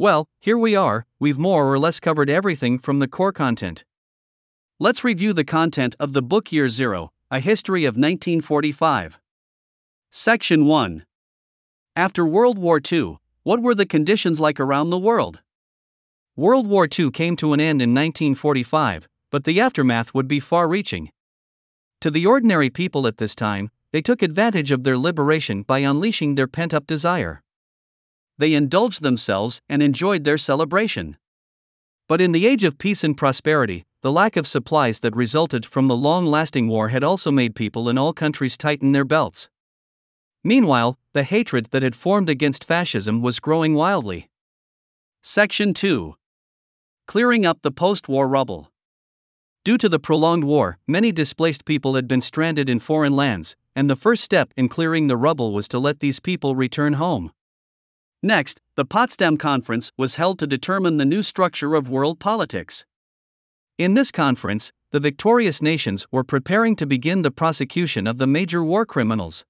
Well, here we are, we've more or less covered everything from the core content. Let's review the content of the book Year Zero A History of 1945. Section 1 After World War II, what were the conditions like around the world? World War II came to an end in 1945, but the aftermath would be far reaching. To the ordinary people at this time, they took advantage of their liberation by unleashing their pent up desire. They indulged themselves and enjoyed their celebration. But in the age of peace and prosperity, the lack of supplies that resulted from the long lasting war had also made people in all countries tighten their belts. Meanwhile, the hatred that had formed against fascism was growing wildly. Section 2 Clearing up the post war rubble. Due to the prolonged war, many displaced people had been stranded in foreign lands, and the first step in clearing the rubble was to let these people return home. Next, the Potsdam Conference was held to determine the new structure of world politics. In this conference, the victorious nations were preparing to begin the prosecution of the major war criminals.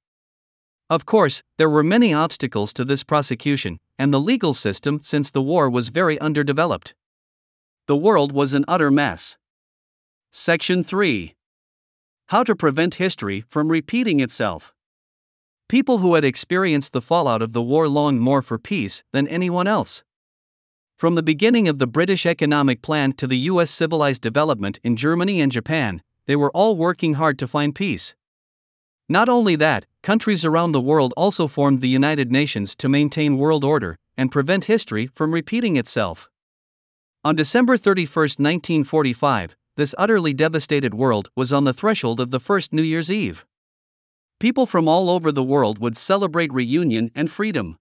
Of course, there were many obstacles to this prosecution, and the legal system since the war was very underdeveloped. The world was an utter mess. Section 3 how to prevent history from repeating itself. People who had experienced the fallout of the war longed more for peace than anyone else. From the beginning of the British economic plan to the US civilized development in Germany and Japan, they were all working hard to find peace. Not only that, countries around the world also formed the United Nations to maintain world order and prevent history from repeating itself. On December 31, 1945, this utterly devastated world was on the threshold of the first New Year's Eve. People from all over the world would celebrate reunion and freedom.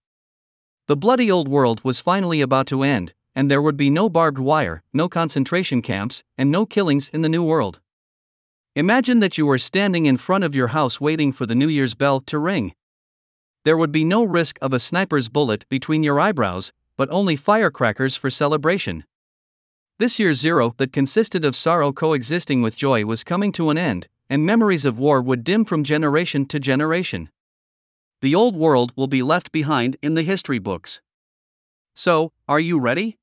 The bloody old world was finally about to end, and there would be no barbed wire, no concentration camps, and no killings in the new world. Imagine that you were standing in front of your house waiting for the New Year's bell to ring. There would be no risk of a sniper's bullet between your eyebrows, but only firecrackers for celebration. This year zero that consisted of sorrow coexisting with joy was coming to an end, and memories of war would dim from generation to generation. The old world will be left behind in the history books. So, are you ready?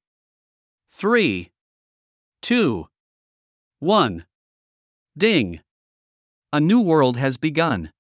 3, 2, 1. Ding! A new world has begun.